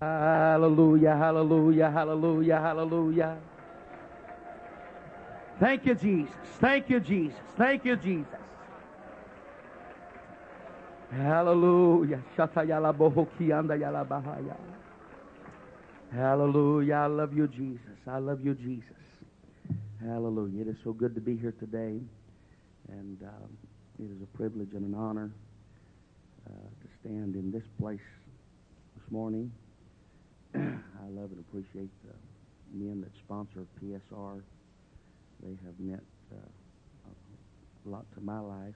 Hallelujah, hallelujah, hallelujah, hallelujah. Thank you, Jesus. Thank you, Jesus. Thank you, Jesus. Hallelujah. Hallelujah. I love you, Jesus. I love you, Jesus. Hallelujah. It is so good to be here today. And um, it is a privilege and an honor uh, to stand in this place this morning. I love and appreciate the men that sponsor PSR. They have meant uh, a lot to my life.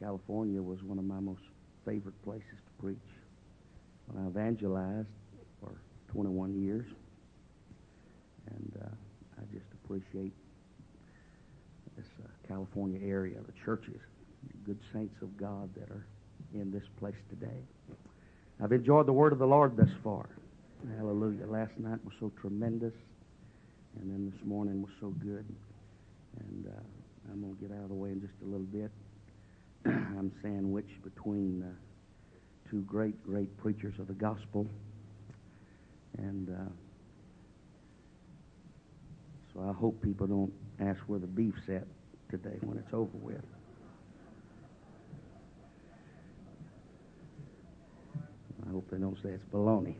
California was one of my most favorite places to preach. When I evangelized for 21 years, and uh, I just appreciate this uh, California area, the churches, the good saints of God that are in this place today. I've enjoyed the word of the Lord thus far. Hallelujah. Last night was so tremendous, and then this morning was so good. And uh, I'm going to get out of the way in just a little bit. I'm sandwiched between uh, two great, great preachers of the gospel. And uh, so I hope people don't ask where the beef's at today when it's over with. Hope they don't say it's baloney.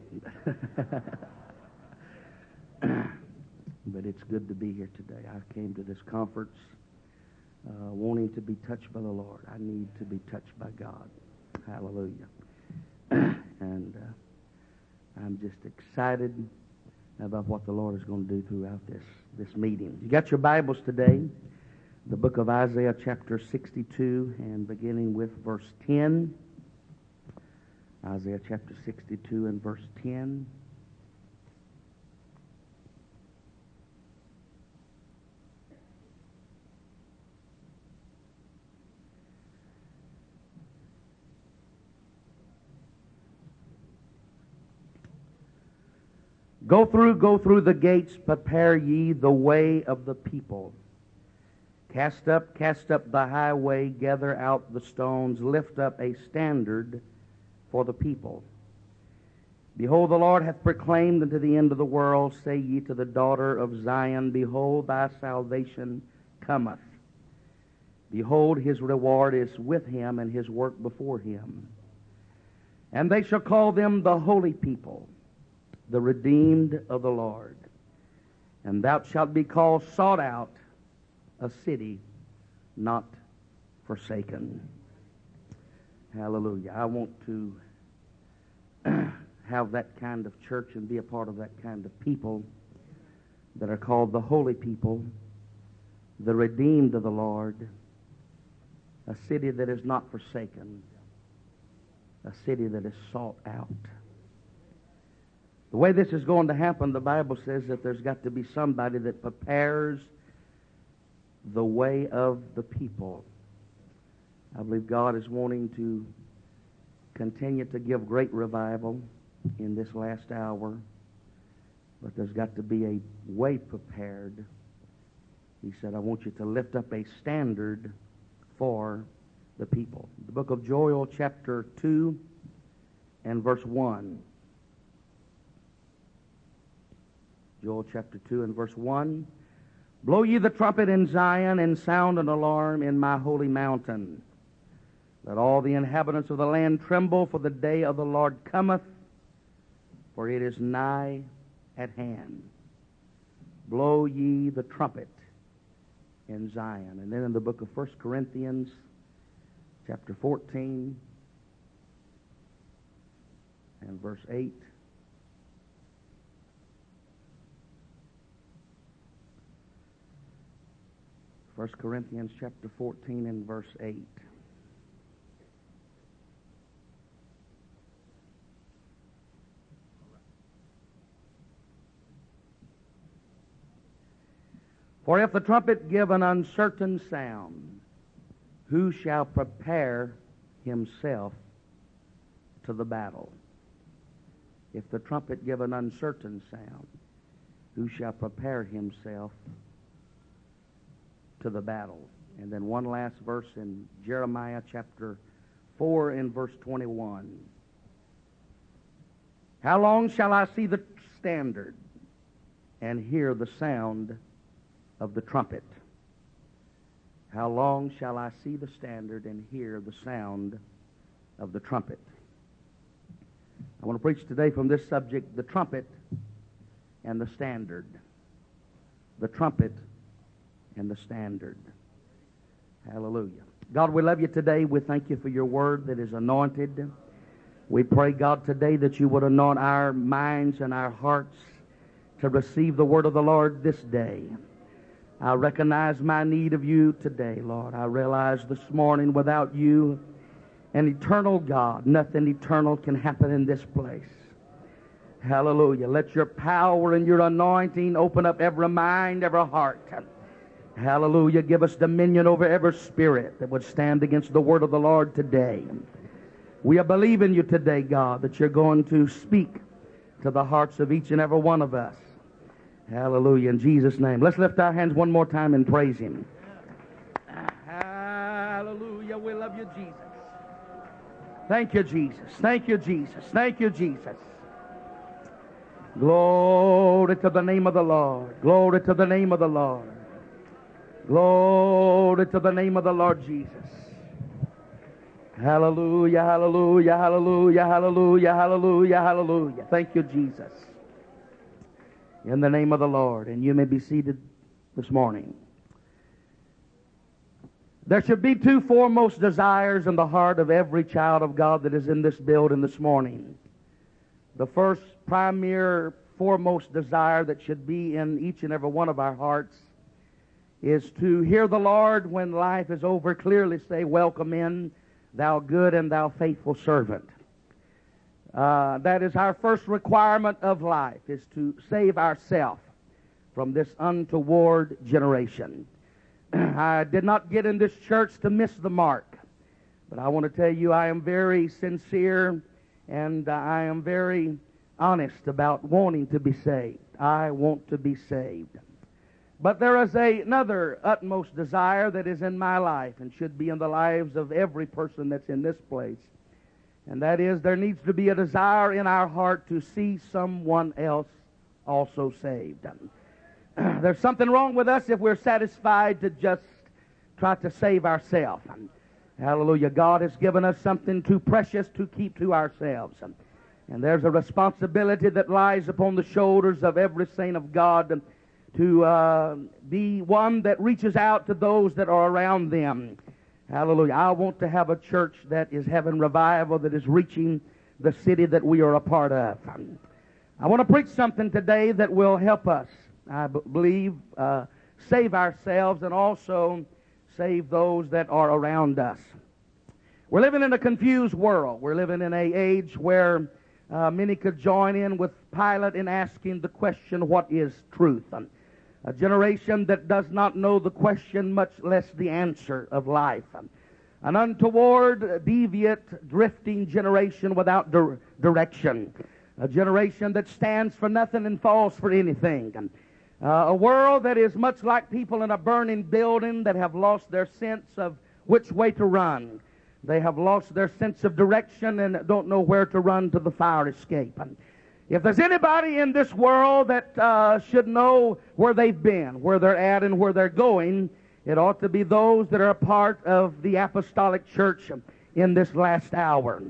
but it's good to be here today. I came to this conference uh, wanting to be touched by the Lord. I need to be touched by God. Hallelujah. and uh, I'm just excited about what the Lord is going to do throughout this, this meeting. You got your Bibles today, the book of Isaiah, chapter 62, and beginning with verse 10. Isaiah chapter 62 and verse 10. Go through, go through the gates, prepare ye the way of the people. Cast up, cast up the highway, gather out the stones, lift up a standard for the people. Behold, the Lord hath proclaimed unto the end of the world, say ye to the daughter of Zion, Behold, thy salvation cometh. Behold, his reward is with him, and his work before him. And they shall call them the holy people the redeemed of the Lord. And thou shalt be called sought out, a city not forsaken. Hallelujah. I want to have that kind of church and be a part of that kind of people that are called the holy people, the redeemed of the Lord, a city that is not forsaken, a city that is sought out. The way this is going to happen, the Bible says that there's got to be somebody that prepares the way of the people. I believe God is wanting to continue to give great revival in this last hour, but there's got to be a way prepared. He said, I want you to lift up a standard for the people. The book of Joel, chapter 2 and verse 1. Joel chapter 2 and verse 1. Blow ye the trumpet in Zion and sound an alarm in my holy mountain. Let all the inhabitants of the land tremble, for the day of the Lord cometh, for it is nigh at hand. Blow ye the trumpet in Zion. And then in the book of 1 Corinthians, chapter 14 and verse 8. 1 Corinthians chapter 14 and verse 8. For if the trumpet give an uncertain sound, who shall prepare himself to the battle? If the trumpet give an uncertain sound, who shall prepare himself to the battle. And then one last verse in Jeremiah chapter 4 and verse 21. How long shall I see the standard and hear the sound of the trumpet? How long shall I see the standard and hear the sound of the trumpet? I want to preach today from this subject the trumpet and the standard. The trumpet and the standard. Hallelujah. God, we love you today. We thank you for your word that is anointed. We pray, God, today that you would anoint our minds and our hearts to receive the word of the Lord this day. I recognize my need of you today, Lord. I realize this morning without you, an eternal God, nothing eternal can happen in this place. Hallelujah. Let your power and your anointing open up every mind, every heart. Hallelujah. Give us dominion over every spirit that would stand against the word of the Lord today. We are believing you today, God, that you're going to speak to the hearts of each and every one of us. Hallelujah. In Jesus' name. Let's lift our hands one more time and praise him. Hallelujah. We love you, Jesus. Thank you, Jesus. Thank you, Jesus. Thank you, Jesus. Glory to the name of the Lord. Glory to the name of the Lord. Glory to the name of the Lord Jesus. Hallelujah, hallelujah, hallelujah, hallelujah, hallelujah, hallelujah. Thank you, Jesus. In the name of the Lord. And you may be seated this morning. There should be two foremost desires in the heart of every child of God that is in this building this morning. The first primary, foremost desire that should be in each and every one of our hearts is to hear the Lord when life is over clearly say, Welcome in, thou good and thou faithful servant. Uh, that is our first requirement of life, is to save ourselves from this untoward generation. I did not get in this church to miss the mark, but I want to tell you I am very sincere and uh, I am very honest about wanting to be saved. I want to be saved. But there is a, another utmost desire that is in my life and should be in the lives of every person that's in this place. And that is, there needs to be a desire in our heart to see someone else also saved. There's something wrong with us if we're satisfied to just try to save ourselves. Hallelujah. God has given us something too precious to keep to ourselves. And there's a responsibility that lies upon the shoulders of every saint of God to uh, be one that reaches out to those that are around them. Hallelujah. I want to have a church that is having revival, that is reaching the city that we are a part of. I want to preach something today that will help us, I b- believe, uh, save ourselves and also save those that are around us. We're living in a confused world. We're living in a age where uh, many could join in with Pilate in asking the question, what is truth? A generation that does not know the question, much less the answer of life. An untoward, deviant, drifting generation without dir- direction. A generation that stands for nothing and falls for anything. Uh, a world that is much like people in a burning building that have lost their sense of which way to run. They have lost their sense of direction and don't know where to run to the fire escape. And if there's anybody in this world that uh, should know where they've been, where they're at, and where they're going, it ought to be those that are a part of the apostolic church in this last hour.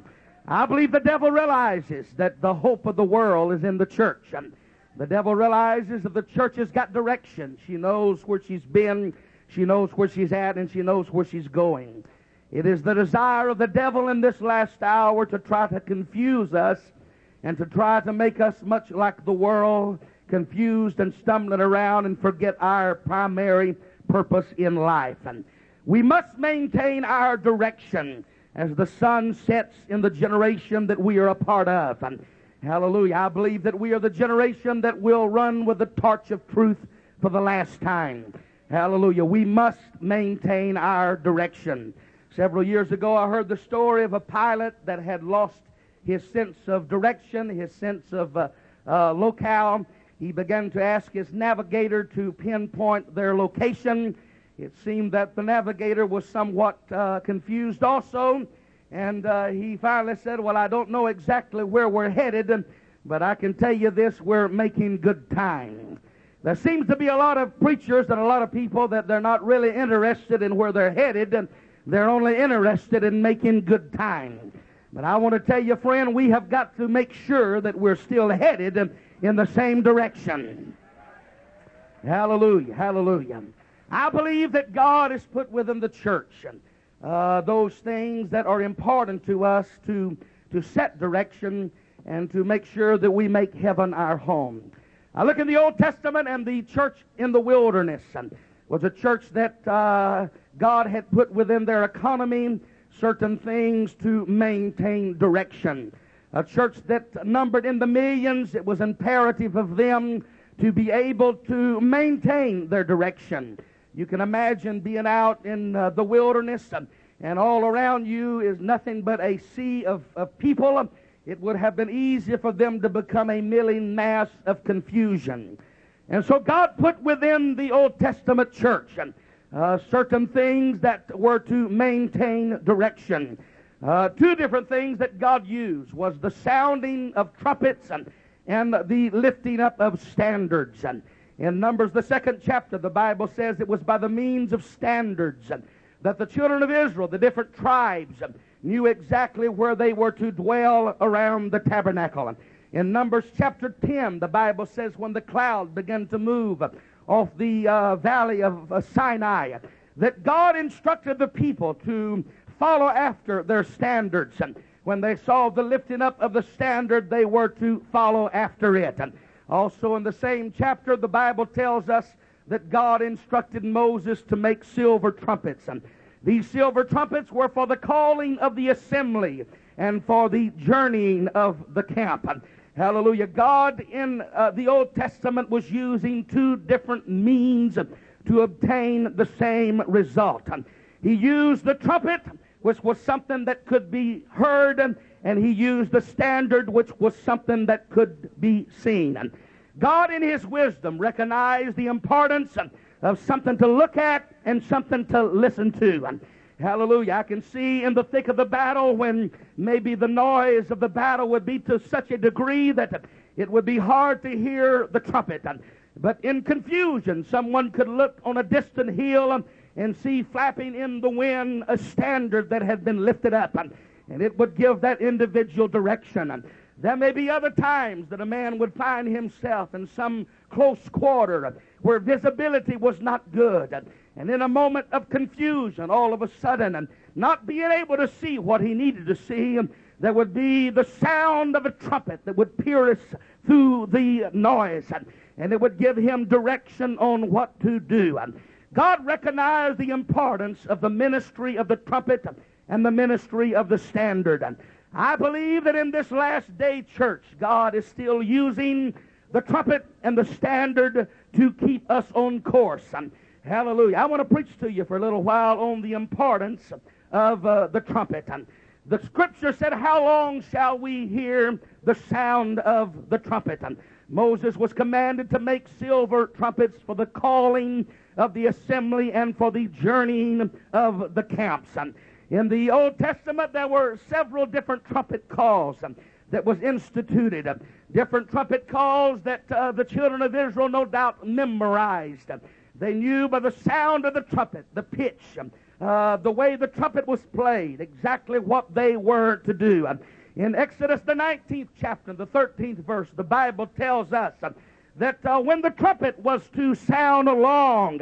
I believe the devil realizes that the hope of the world is in the church. The devil realizes that the church has got direction. She knows where she's been, she knows where she's at, and she knows where she's going. It is the desire of the devil in this last hour to try to confuse us and to try to make us much like the world, confused and stumbling around and forget our primary purpose in life. And we must maintain our direction as the sun sets in the generation that we are a part of. And hallelujah, I believe that we are the generation that will run with the torch of truth for the last time. Hallelujah. We must maintain our direction. Several years ago, I heard the story of a pilot that had lost his sense of direction, his sense of uh, uh, locale. He began to ask his navigator to pinpoint their location. It seemed that the navigator was somewhat uh, confused also, and uh, he finally said, Well, I don't know exactly where we're headed, But I can tell you this, we're making good time. There seems to be a lot of preachers and a lot of people that they're not really interested in where they're headed, they're only interested in making good time. But I want to tell you, friend, we have got to make sure that we're still headed in the same direction. Hallelujah, hallelujah. I believe that God has put within the church uh, those things that are important to us to, to set direction and to make sure that we make heaven our home. I look in the Old Testament and the church in the wilderness was a church that uh, God had put within their economy certain things to maintain direction. A church that numbered in the millions, it was imperative of them to be able to maintain their direction. You can imagine being out in uh, the wilderness and, and all around you is nothing but a sea of, of people. It would have been easier for them to become a milling mass of confusion. And so God put within the Old Testament church uh, certain things that were to maintain direction. Uh, two different things that God used was the sounding of trumpets and, and the lifting up of standards. And in Numbers, the second chapter, the Bible says it was by the means of standards that the children of Israel, the different tribes, knew exactly where they were to dwell around the tabernacle. In Numbers chapter 10, the Bible says when the cloud began to move off the uh, valley of uh, Sinai, that God instructed the people to follow after their standards. And when they saw the lifting up of the standard, they were to follow after it. And also in the same chapter, the Bible tells us that God instructed Moses to make silver trumpets. And these silver trumpets were for the calling of the assembly and for the journeying of the camp. Hallelujah. God in uh, the Old Testament was using two different means to obtain the same result. He used the trumpet, which was something that could be heard and he used the standard which was something that could be seen. God, in his wisdom, recognized the importance of something to look at and something to listen to. Hallelujah, I can see in the thick of the battle when maybe the noise of the battle would be to such a degree that it would be hard to hear the trumpet. But in confusion, someone could look on a distant hill and see flapping in the wind a standard that had been lifted up. And it would give that individual direction. There may be other times that a man would find himself in some close quarter where visibility was not good. And in a moment of confusion, all of a sudden, and not being able to see what he needed to see, um, there would be the sound of a trumpet that would pierce through the noise, and, and it would give him direction on what to do. And God recognized the importance of the ministry of the trumpet and the ministry of the standard. And I believe that in this last day church, God is still using the trumpet and the standard to keep us on course. And hallelujah. I want to preach to you for a little while on the importance of uh, the trumpet. The scripture said, How long shall we hear the sound of the trumpet? And Moses was commanded to make silver trumpets for the calling of the assembly and for the journeying of the camps. And in the Old Testament, there were several different trumpet calls um, that was instituted. Um, different trumpet calls that uh, the children of Israel no doubt memorized. They knew by the sound of the trumpet, the pitch, um, uh, the way the trumpet was played, exactly what they were to do. Um, in Exodus, the 19th chapter, the 13th verse, the Bible tells us um, that uh, when the trumpet was to sound along,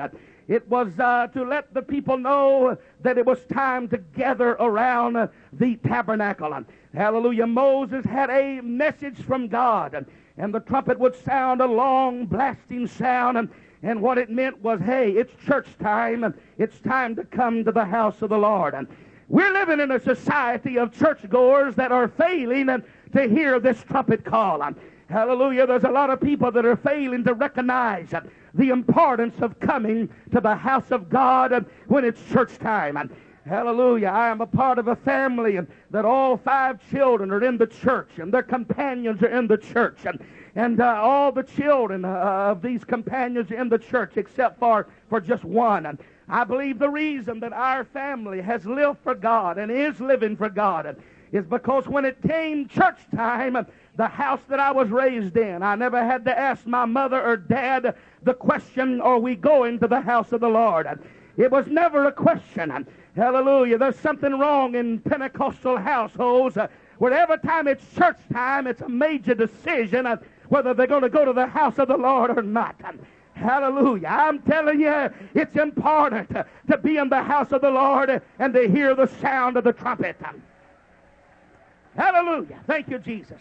it was uh, to let the people know that it was time to gather around the tabernacle. Hallelujah. Moses had a message from God, and the trumpet would sound a long, blasting sound. And, what it meant was, hey, it's church time, it's time to come to the house of the Lord. And we're living in a society of churchgoers that are failing to hear this trumpet call. Hallelujah. There's a lot of people that are failing to recognize uh, the importance of coming to the house of God uh, when it's church time. Hallelujah. I am a part of a family and that all five children are in the church and their companions are in the church. And uh, all the children uh, of these companions in the church except for, for just one. I believe the reason that our family has lived for God and is living for God is because when it came church time, the house that I was raised in. I never had to ask my mother or dad the question, are we going to the house of the Lord? It was never a question. Hallelujah. There's something wrong in Pentecostal households where every time it's church time, it's a major decision whether they're going to go to the house of the Lord or not. Hallelujah. I'm telling you, it's important to be in the house of the Lord and to hear the sound of the trumpet. Hallelujah. Thank you, Jesus.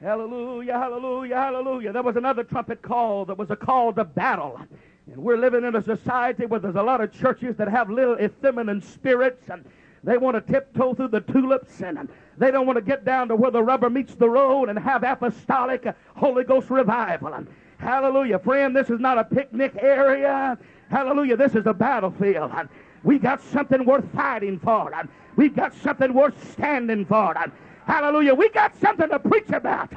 Hallelujah, hallelujah, hallelujah. There was another trumpet call that was a call to battle. And we're living in a society where there's a lot of churches that have little effeminate spirits and they want to tiptoe through the tulips and they don't want to get down to where the rubber meets the road and have apostolic Holy Ghost revival. Hallelujah, friend, this is not a picnic area. Hallelujah, this is a battlefield. We got something worth fighting for. We've got something worth standing for. Hallelujah, we got something to preach about.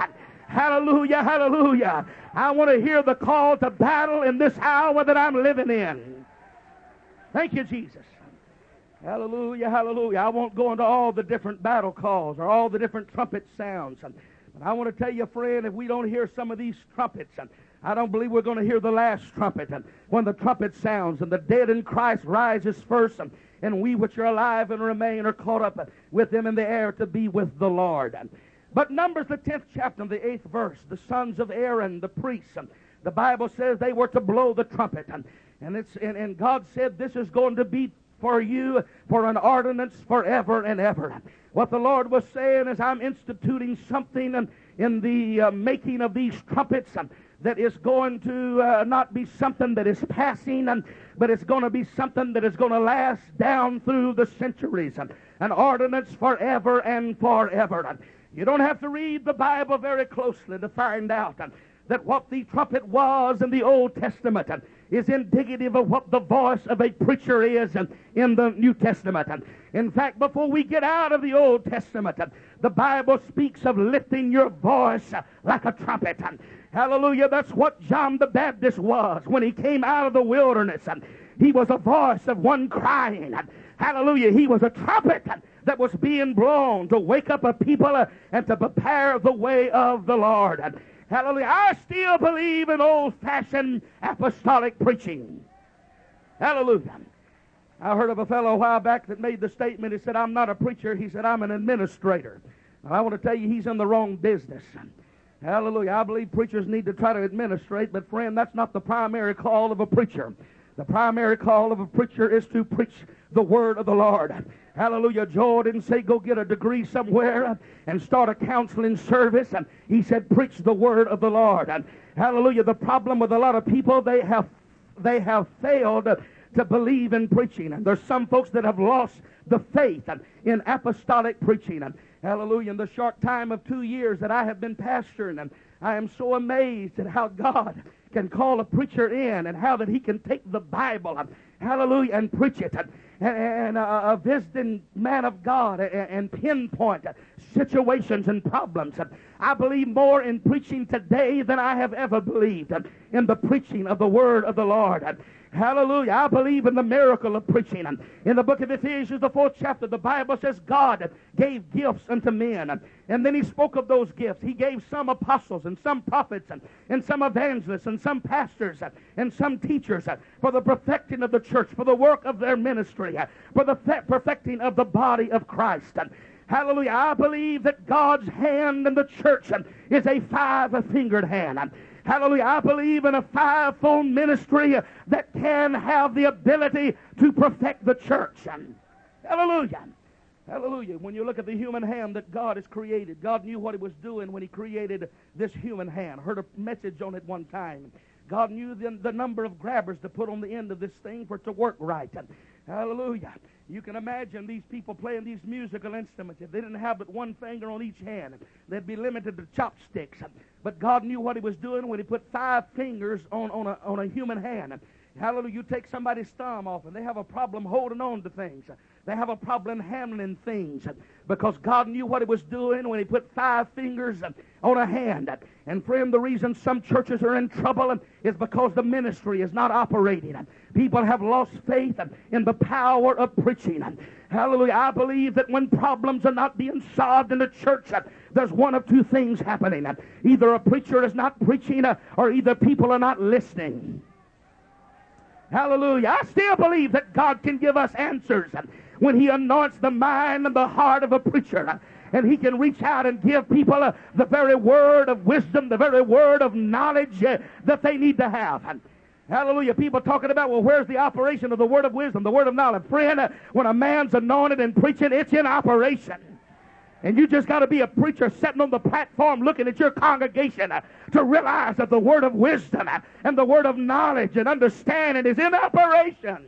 Hallelujah, hallelujah. I want to hear the call to battle in this hour that I'm living in. Thank you, Jesus. Hallelujah, hallelujah. I won't go into all the different battle calls or all the different trumpet sounds. But I want to tell you, friend, if we don't hear some of these trumpets, I don't believe we're going to hear the last trumpet. And when the trumpet sounds and the dead in Christ rises first, and, we which are alive and remain are caught up with them in the air to be with the Lord. But Numbers, the 10th chapter, the 8th verse, the sons of Aaron, the priests, the Bible says they were to blow the trumpet. And, it's, and, and God said, This is going to be for you for an ordinance forever and ever. What the Lord was saying is, I'm instituting something in, the uh, making of these trumpets um, that is going to uh, not be something that is passing, um, but it's going to be something that is going to last down through the centuries. Um, an ordinance forever and forever. Um, you don't have to read the Bible very closely to find out that what the trumpet was in the Old Testament is indicative of what the voice of a preacher is in the New Testament. In fact, before we get out of the Old Testament, the Bible speaks of lifting your voice like a trumpet. Hallelujah. That's what John the Baptist was when he came out of the wilderness. He was a voice of one crying. Hallelujah. He was a trumpet that was being blown to wake up a people and to prepare the way of the Lord. Hallelujah. I still believe in old fashioned apostolic preaching. Hallelujah. I heard of a fellow a while back that made the statement. He said, I'm not a preacher. He said, I'm an administrator. And I want to tell you, he's in the wrong business. Hallelujah. I believe preachers need to try to administrate, but friend, that's not the primary call of a preacher. The primary call of a preacher is to preach the word of the Lord. Hallelujah. Joel didn't say go get a degree somewhere and start a counseling service. And he said preach the word of the Lord. Hallelujah. The problem with a lot of people, they have they have failed to believe in preaching. And there's some folks that have lost the faith in apostolic preaching. Hallelujah. In the short time of two years that I have been pastoring, I am so amazed at how God can call a preacher in and how that he can take the Bible, hallelujah, and preach it. And, and a, a uh, uh, visiting man of God and, and pinpoint situations and problems. I believe more in preaching today than I have ever believed in the preaching of the word of the Lord. Hallelujah. I believe in the miracle of preaching. In the book of Ephesians, the fourth chapter, the Bible says God gave gifts unto men. And then he spoke of those gifts. He gave some apostles and some prophets and, some evangelists and some pastors and some teachers for the perfecting of the church, for the work of their ministry, for the perfecting of the body of Christ. Hallelujah. I believe that God's hand in the church is a five-fingered hand. Hallelujah. I believe in a fivefold ministry that can have the ability to perfect the church. Hallelujah. Hallelujah. When you look at the human hand that God has created, God knew what he was doing when he created this human hand. Heard a message on it one time. God knew the, the number of grabbers to put on the end of this thing for it to work right. Hallelujah. You can imagine these people playing these musical instruments. If they didn't have but one finger on each hand, they'd be limited to chopsticks. But God knew what He was doing when He put five fingers on, on, a, on a human hand. Hallelujah. You take somebody's thumb off and they have a problem holding on to things. They have a problem handling things because God knew what He was doing when He put five fingers on a hand. And friend, the reason some churches are in trouble is because the ministry is not operating. People have lost faith in the power of preaching. Hallelujah. I believe that when problems are not being solved in the church, there's one of two things happening. Either a preacher is not preaching or either people are not listening. Hallelujah. I still believe that God can give us answers when He anoints the mind and the heart of a preacher. And he can reach out and give people uh, the very word of wisdom, the very word of knowledge uh, that they need to have. Hallelujah. People talking about, well, where's the operation of the word of wisdom, the word of knowledge? Friend, uh, when a man's anointed and preaching, it's in operation. And you just got to be a preacher sitting on the platform looking at your congregation uh, to realize that the word of wisdom uh, and the word of knowledge and understanding is in operation.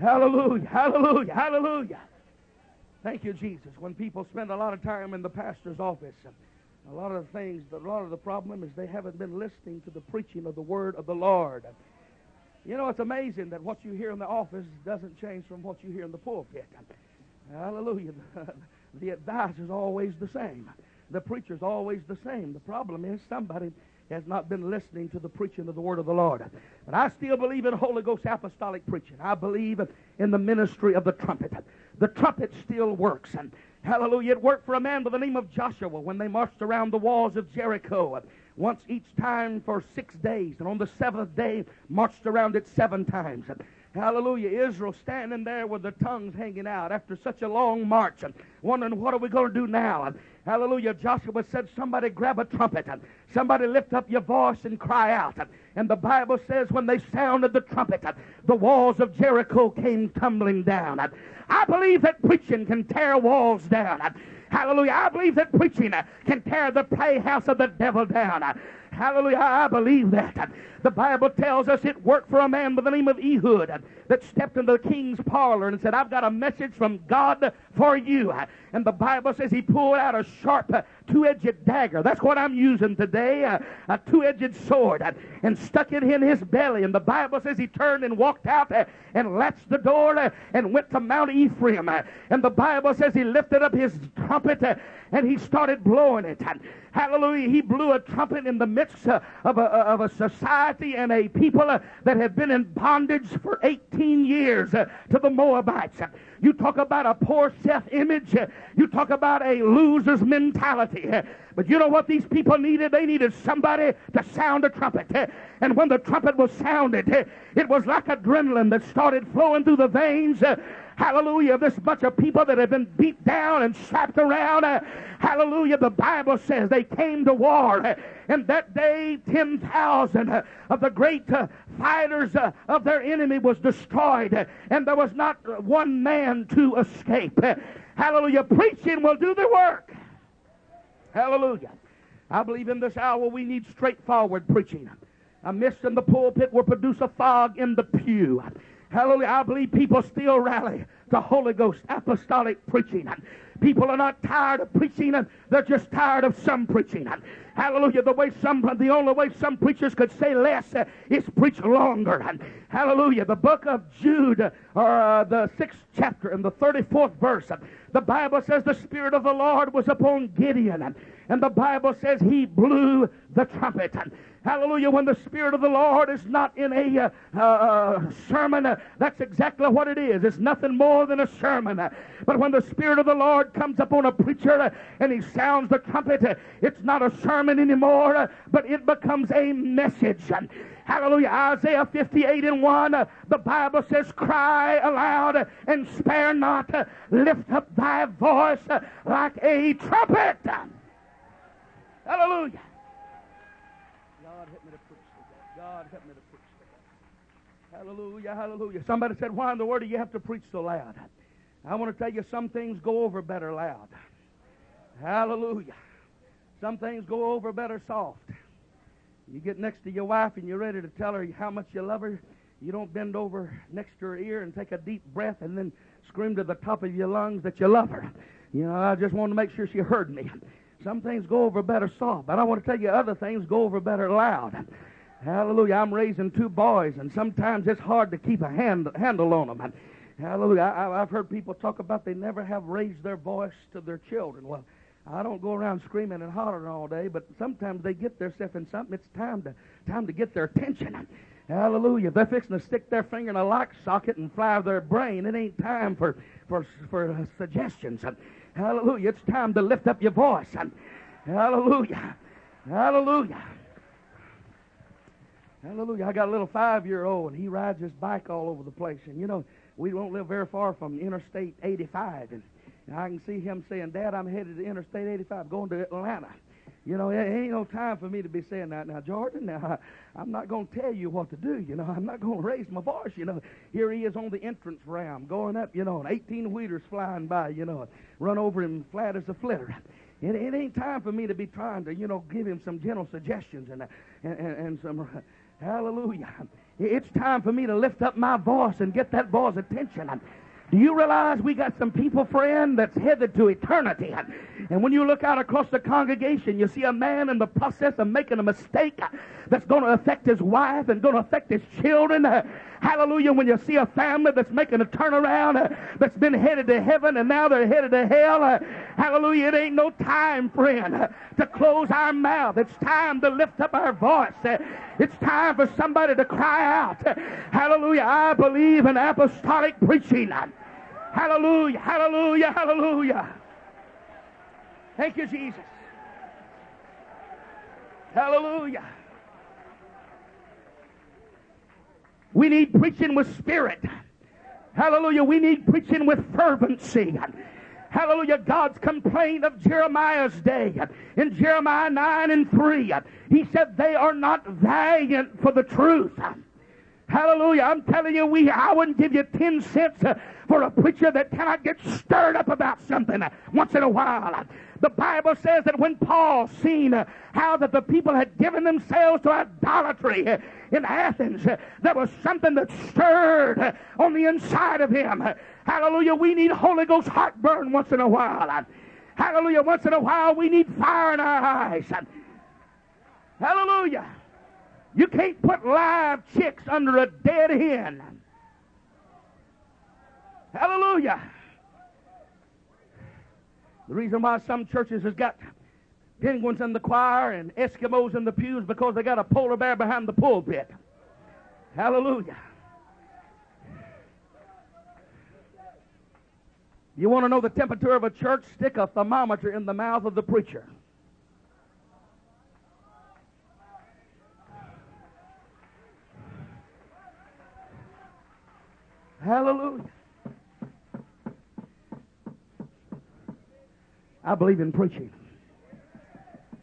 Hallelujah, hallelujah, hallelujah. Thank you, Jesus. When people spend a lot of time in the pastor's office, a lot of the things, a lot of the problem is they haven't been listening to the preaching of the word of the Lord. You know, it's amazing that what you hear in the office doesn't change from what you hear in the pulpit. Hallelujah. The advice is always the same. The preacher's always the same. The problem is somebody has not been listening to the preaching of the word of the Lord. But I still believe in Holy Ghost apostolic preaching. I believe in the ministry of the trumpet. The trumpet still works. And hallelujah, it worked for a man by the name of Joshua when they marched around the walls of Jericho once each time for six days. And on the seventh day, marched around it seven times. Hallelujah. Israel standing there with their tongues hanging out after such a long march and wondering what are we going to do now. And hallelujah. Joshua said, Somebody grab a trumpet and somebody lift up your voice and cry out. And the Bible says when they sounded the trumpet, the walls of Jericho came tumbling down. I believe that preaching can tear walls down. Hallelujah. I believe that preaching can tear the playhouse of the devil down. Hallelujah. I believe that. The Bible tells us it worked for a man by the name of Ehud that stepped into the king's parlor and said, I've got a message from God for you. And the Bible says he pulled out a sharp two-edged dagger. That's what I'm using today, a, two-edged sword, and stuck it in his belly. And the Bible says he turned and walked out and latched the door and went to Mount Ephraim. And the Bible says he lifted up his trumpet and he started blowing it. Hallelujah. He blew a trumpet in the midst of a, of a society and a people uh, that have been in bondage for 18 years uh, to the Moabites. You talk about a poor self image. Uh, you talk about a loser's mentality. But you know what these people needed? They needed somebody to sound a trumpet. And when the trumpet was sounded, it was like adrenaline that started flowing through the veins hallelujah, this bunch of people that have been beat down and slapped around. Uh, hallelujah, the Bible says they came to war. Uh, and that day, 10,000 uh, of the great uh, fighters uh, of their enemy was destroyed. And there was not one man to escape. hallelujah, preaching will do the work. Hallelujah. I believe in this hour we need straightforward preaching. A mist in the pulpit will produce a fog in the pew. Hallelujah. I believe people still rally to Holy Ghost apostolic preaching. People are not tired of preaching, they're just tired of some preaching. Hallelujah. The way some, the only way some preachers could say less uh, is preach longer. Hallelujah. The book of Jude, or uh, the sixth chapter and the 34th verse, the Bible says the Spirit of the Lord was upon Gideon. And the Bible says he blew the trumpet. Hallelujah. When the Spirit of the Lord is not in a uh, uh, sermon, uh, that's exactly what it is. It's nothing more than a sermon. But when the Spirit of the Lord comes upon a preacher and he sounds the trumpet, it's not a sermon anymore, but it becomes a message. Hallelujah. Isaiah 58 and 1, the Bible says, Cry aloud and spare not. Lift up thy voice like a trumpet. Hallelujah. God help me to preach. God help me to preach. Hallelujah, hallelujah. Somebody said, Why in the world do you have to preach so loud? I want to tell you some things go over better loud. Hallelujah. Some things go over better soft. You get next to your wife and you're ready to tell her how much you love her. You don't bend over next to her ear and take a deep breath and then scream to the top of your lungs that you love her. You know, I just wanted to make sure she heard me. Some things go over better soft, but I want to tell you other things go over better loud. Hallelujah. I'm raising two boys, and sometimes it's hard to keep a hand, handle on them. Hallelujah. I, I've heard people talk about they never have raised their voice to their children. Well, I don't go around screaming and hollering all day, but sometimes they get themselves in something. It's time to time to get their attention. Hallelujah. they're fixing to stick their finger in a lock socket and fly their brain. It ain't time for for for suggestions. Hallelujah. It's time to lift up your voice. Hallelujah. Hallelujah. Hallelujah. I got a little five year old, and he rides his bike all over the place. And, you know, we don't live very far from Interstate 85. And, and I can see him saying, Dad, I'm headed to Interstate 85, going to Atlanta. You know, it ain't no time for me to be saying that. Now, Jordan, now, I'm not going to tell you what to do. You know, I'm not going to raise my voice. You know, here he is on the entrance ramp going up, you know, and 18 wheelers flying by, you know, run over him flat as a flitter. It, it ain't time for me to be trying to, you know, give him some gentle suggestions and, and, and, and some Hallelujah. It's time for me to lift up my voice and get that boy's attention. Do you realize we got some people, friend, that's headed to eternity? And when you look out across the congregation, you see a man in the process of making a mistake that's going to affect his wife and going to affect his children. Hallelujah. When you see a family that's making a turnaround, that's been headed to heaven and now they're headed to hell. Hallelujah. It ain't no time, friend, to close our mouth. It's time to lift up our voice. It's time for somebody to cry out. Hallelujah. I believe in apostolic preaching. Hallelujah, hallelujah, hallelujah. Thank you, Jesus. Hallelujah. We need preaching with spirit. Hallelujah. We need preaching with fervency. Hallelujah. God's complaint of Jeremiah's day in Jeremiah 9 and 3. He said, They are not valiant for the truth. Hallelujah. I'm telling you, we I wouldn't give you 10 cents uh, for a preacher that cannot get stirred up about something uh, once in a while. The Bible says that when Paul seen uh, how that the people had given themselves to idolatry in Athens, there was something that stirred on the inside of him. Hallelujah. We need Holy Ghost heartburn once in a while. Hallelujah. Once in a while, we need fire in our eyes. Hallelujah. You can't put live chicks under a dead hen. Hallelujah. The reason why some churches has got penguins in the choir and Eskimos in the pews because they got a polar bear behind the pulpit. Hallelujah. You want to know the temperature of a church? Stick a thermometer in the mouth of the preacher. Hallelujah. I believe in preaching.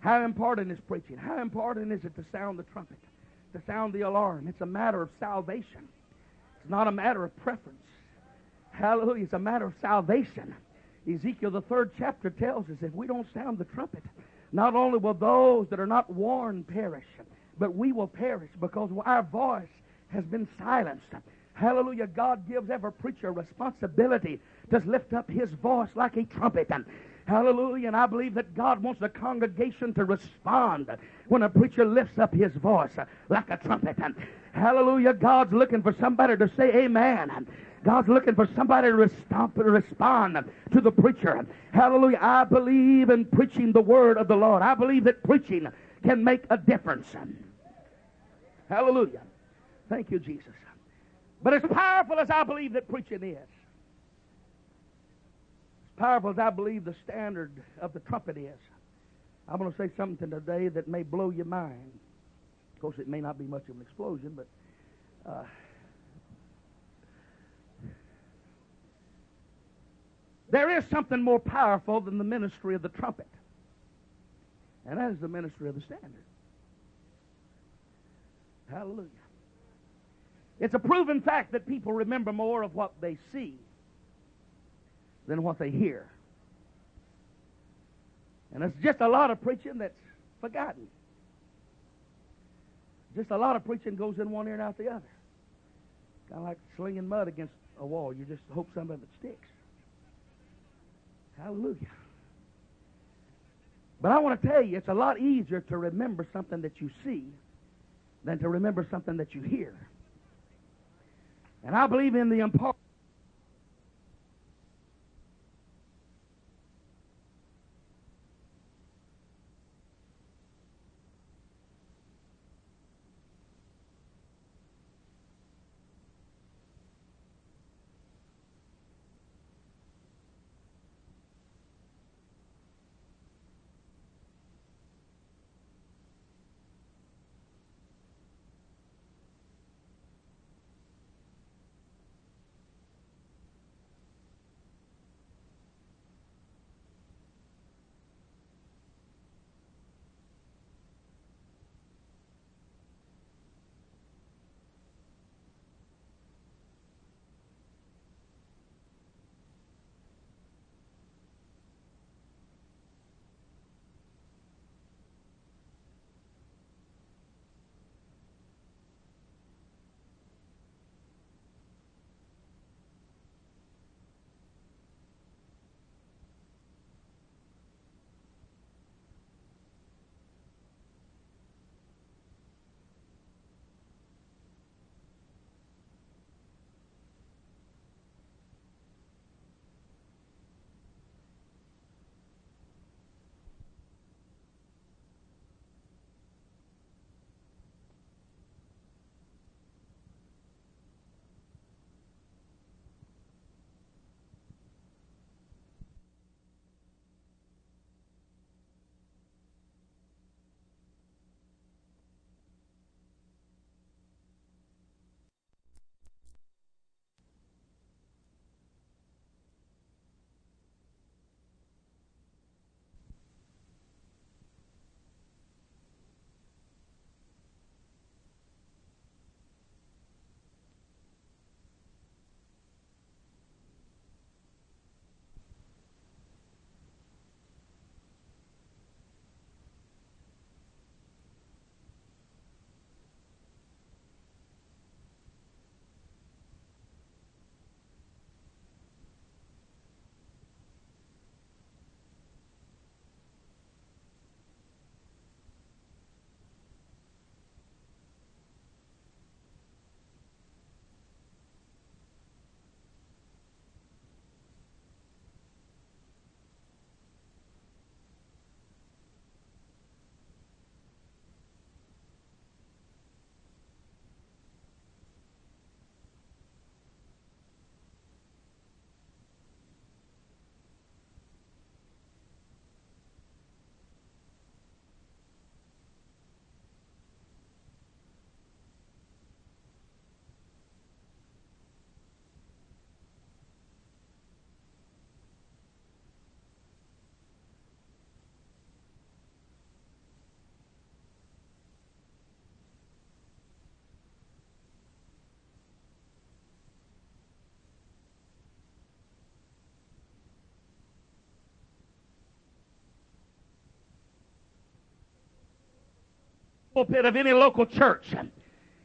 How important is preaching? How important is it to sound the trumpet, to sound the alarm? It's a matter of salvation. It's not a matter of preference. Hallelujah. It's a matter of salvation. Ezekiel, the third chapter, tells us if we don't sound the trumpet, not only will those that are not warned perish, but we will perish because our voice has been silenced. Hallelujah. God gives every preacher responsibility to lift up his voice like a trumpet. And Hallelujah. And I believe that God wants the congregation to respond when a preacher lifts up his voice like a trumpet. And Hallelujah. God's looking for somebody to say amen. And God's looking for somebody to respond to the preacher. Hallelujah. I believe in preaching the word of the Lord. I believe that preaching can make a difference. Hallelujah. Thank you, Jesus. But as powerful as I believe that preaching is, as powerful as I believe the standard of the trumpet is, I'm going to say something today that may blow your mind. Of course, it may not be much of an explosion, but uh, there is something more powerful than the ministry of the trumpet, and that is the ministry of the standard. Hallelujah. It's a proven fact that people remember more of what they see than what they hear. And it's just a lot of preaching that's forgotten. Just a lot of preaching goes in one ear and out the other. Kind of like slinging mud against a wall. You just hope some of it sticks. Hallelujah. But I want to tell you, it's a lot easier to remember something that you see than to remember something that you hear. And I believe in the important. Pulpit of any local church.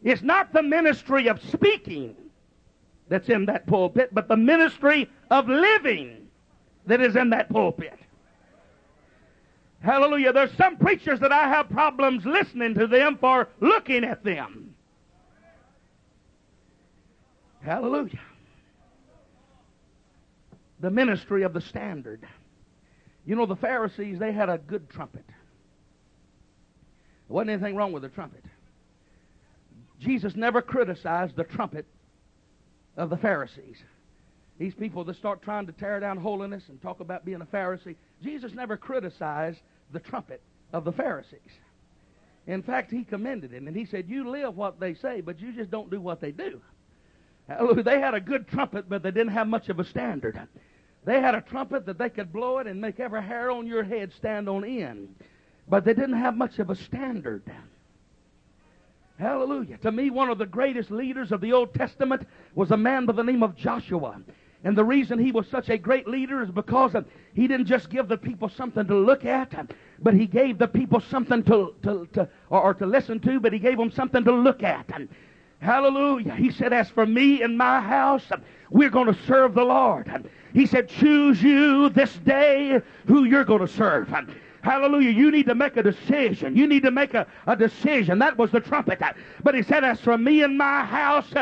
It's not the ministry of speaking that's in that pulpit, but the ministry of living that is in that pulpit. Hallelujah. There's some preachers that I have problems listening to them for looking at them. Hallelujah. The ministry of the standard. You know, the Pharisees, they had a good trumpet. There wasn't anything wrong with the trumpet. Jesus never criticized the trumpet of the Pharisees. These people that start trying to tear down holiness and talk about being a Pharisee, Jesus never criticized the trumpet of the Pharisees. In fact, he commended it, and he said, You live what they say, but you just don't do what they do. They had a good trumpet, but they didn't have much of a standard. They had a trumpet that they could blow it and make every hair on your head stand on end but they didn't have much of a standard. Hallelujah. To me, one of the greatest leaders of the Old Testament was a man by the name of Joshua. And the reason he was such a great leader is because he didn't just give the people something to look at, but he gave the people something to, to, to or, or, to listen to, but he gave them something to look at. Hallelujah. He said, As for me and my house, we're going to serve the Lord. He said, Choose you this day who you're going to serve. Hallelujah. You need to make a decision. You need to make a, a decision. That was the trumpet. But he said, As for me and my house,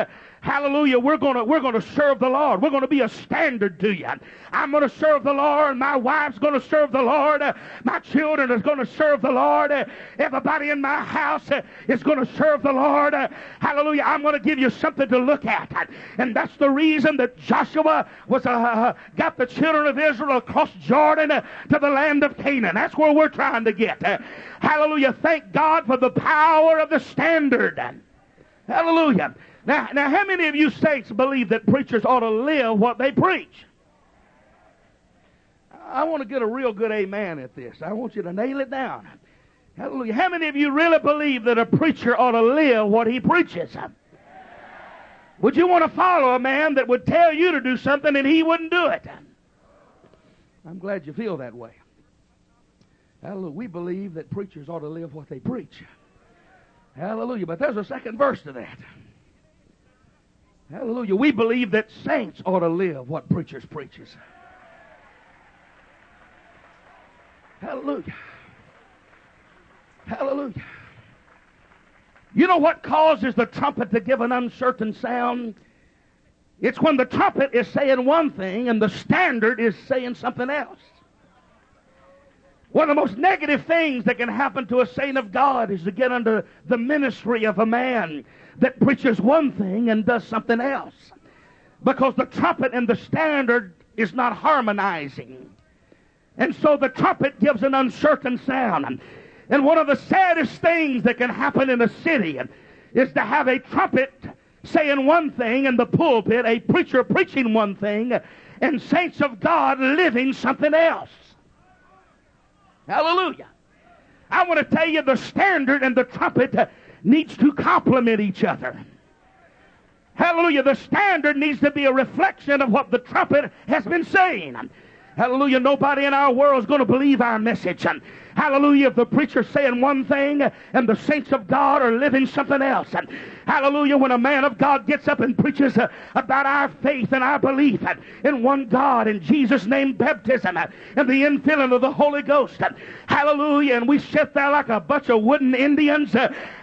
Hallelujah. We're going to we're to serve the Lord. We're going to be a standard to you. I'm going to serve the Lord. My wife's going to serve the Lord. My children is going to serve the Lord. Everybody in my house is going to serve the Lord. Hallelujah. I'm going to give you something to look at. And that's the reason that Joshua was uh, got the children of Israel across Jordan to the land of Canaan. That's where we're trying to get. Hallelujah. Thank God for the power of the standard. Hallelujah. Now, now, how many of you saints believe that preachers ought to live what they preach? I want to get a real good amen at this. I want you to nail it down. Hallelujah. How many of you really believe that a preacher ought to live what he preaches? Would you want to follow a man that would tell you to do something and he wouldn't do it? I'm glad you feel that way. Hallelujah. We believe that preachers ought to live what they preach. Hallelujah. But there's a second verse to that. Hallelujah. We believe that saints ought to live what preachers preaches. Hallelujah. Hallelujah. You know what causes the trumpet to give an uncertain sound? It's when the trumpet is saying one thing and the standard is saying something else. One of the most negative things that can happen to a saint of God is to get under the ministry of a man that preaches one thing and does something else. Because the trumpet and the standard is not harmonizing. And so the trumpet gives an uncertain sound. And one of the saddest things that can happen in a city is to have a trumpet saying one thing in the pulpit, a preacher preaching one thing, and saints of God living something else. Hallelujah. I want to tell you the standard and the trumpet needs to complement each other. Hallelujah. The standard needs to be a reflection of what the trumpet has been saying. Hallelujah. Nobody in our world is going to believe our message. Hallelujah. If the preacher's saying one thing and the saints of God are living something else. Hallelujah. When a man of God gets up and preaches uh, about our faith and our belief uh, in one God, in Jesus' name, baptism, uh, and the infilling of the Holy Ghost. Uh, hallelujah. And we sit there like a bunch of wooden Indians.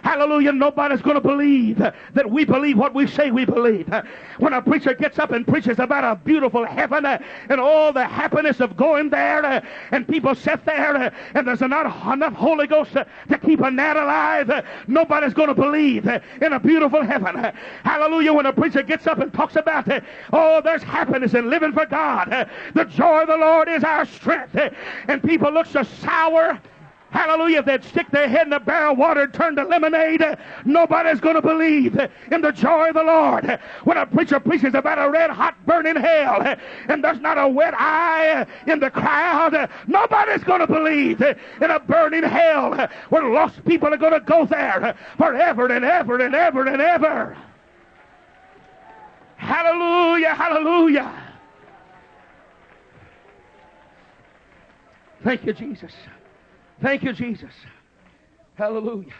Hallelujah. Nobody's going to believe that we believe what we say we believe. When a preacher gets up and preaches about a beautiful heaven and all the happiness of going there, and people sit there and there's not enough Holy Ghost to keep a gnat alive, nobody's going to believe in a beautiful heaven. Hallelujah. When a preacher gets up and talks about, it, oh, there's happiness in living for God. The joy of the Lord is our strength. And people look so sour Hallelujah. If they'd stick their head in a barrel of water and turn to lemonade, nobody's going to believe in the joy of the Lord. When a preacher preaches about a red hot burning hell and there's not a wet eye in the crowd, nobody's going to believe in a burning hell where lost people are going to go there forever and ever and ever and ever. Hallelujah. Hallelujah. Thank you, Jesus. Thank you, Jesus. Hallelujah.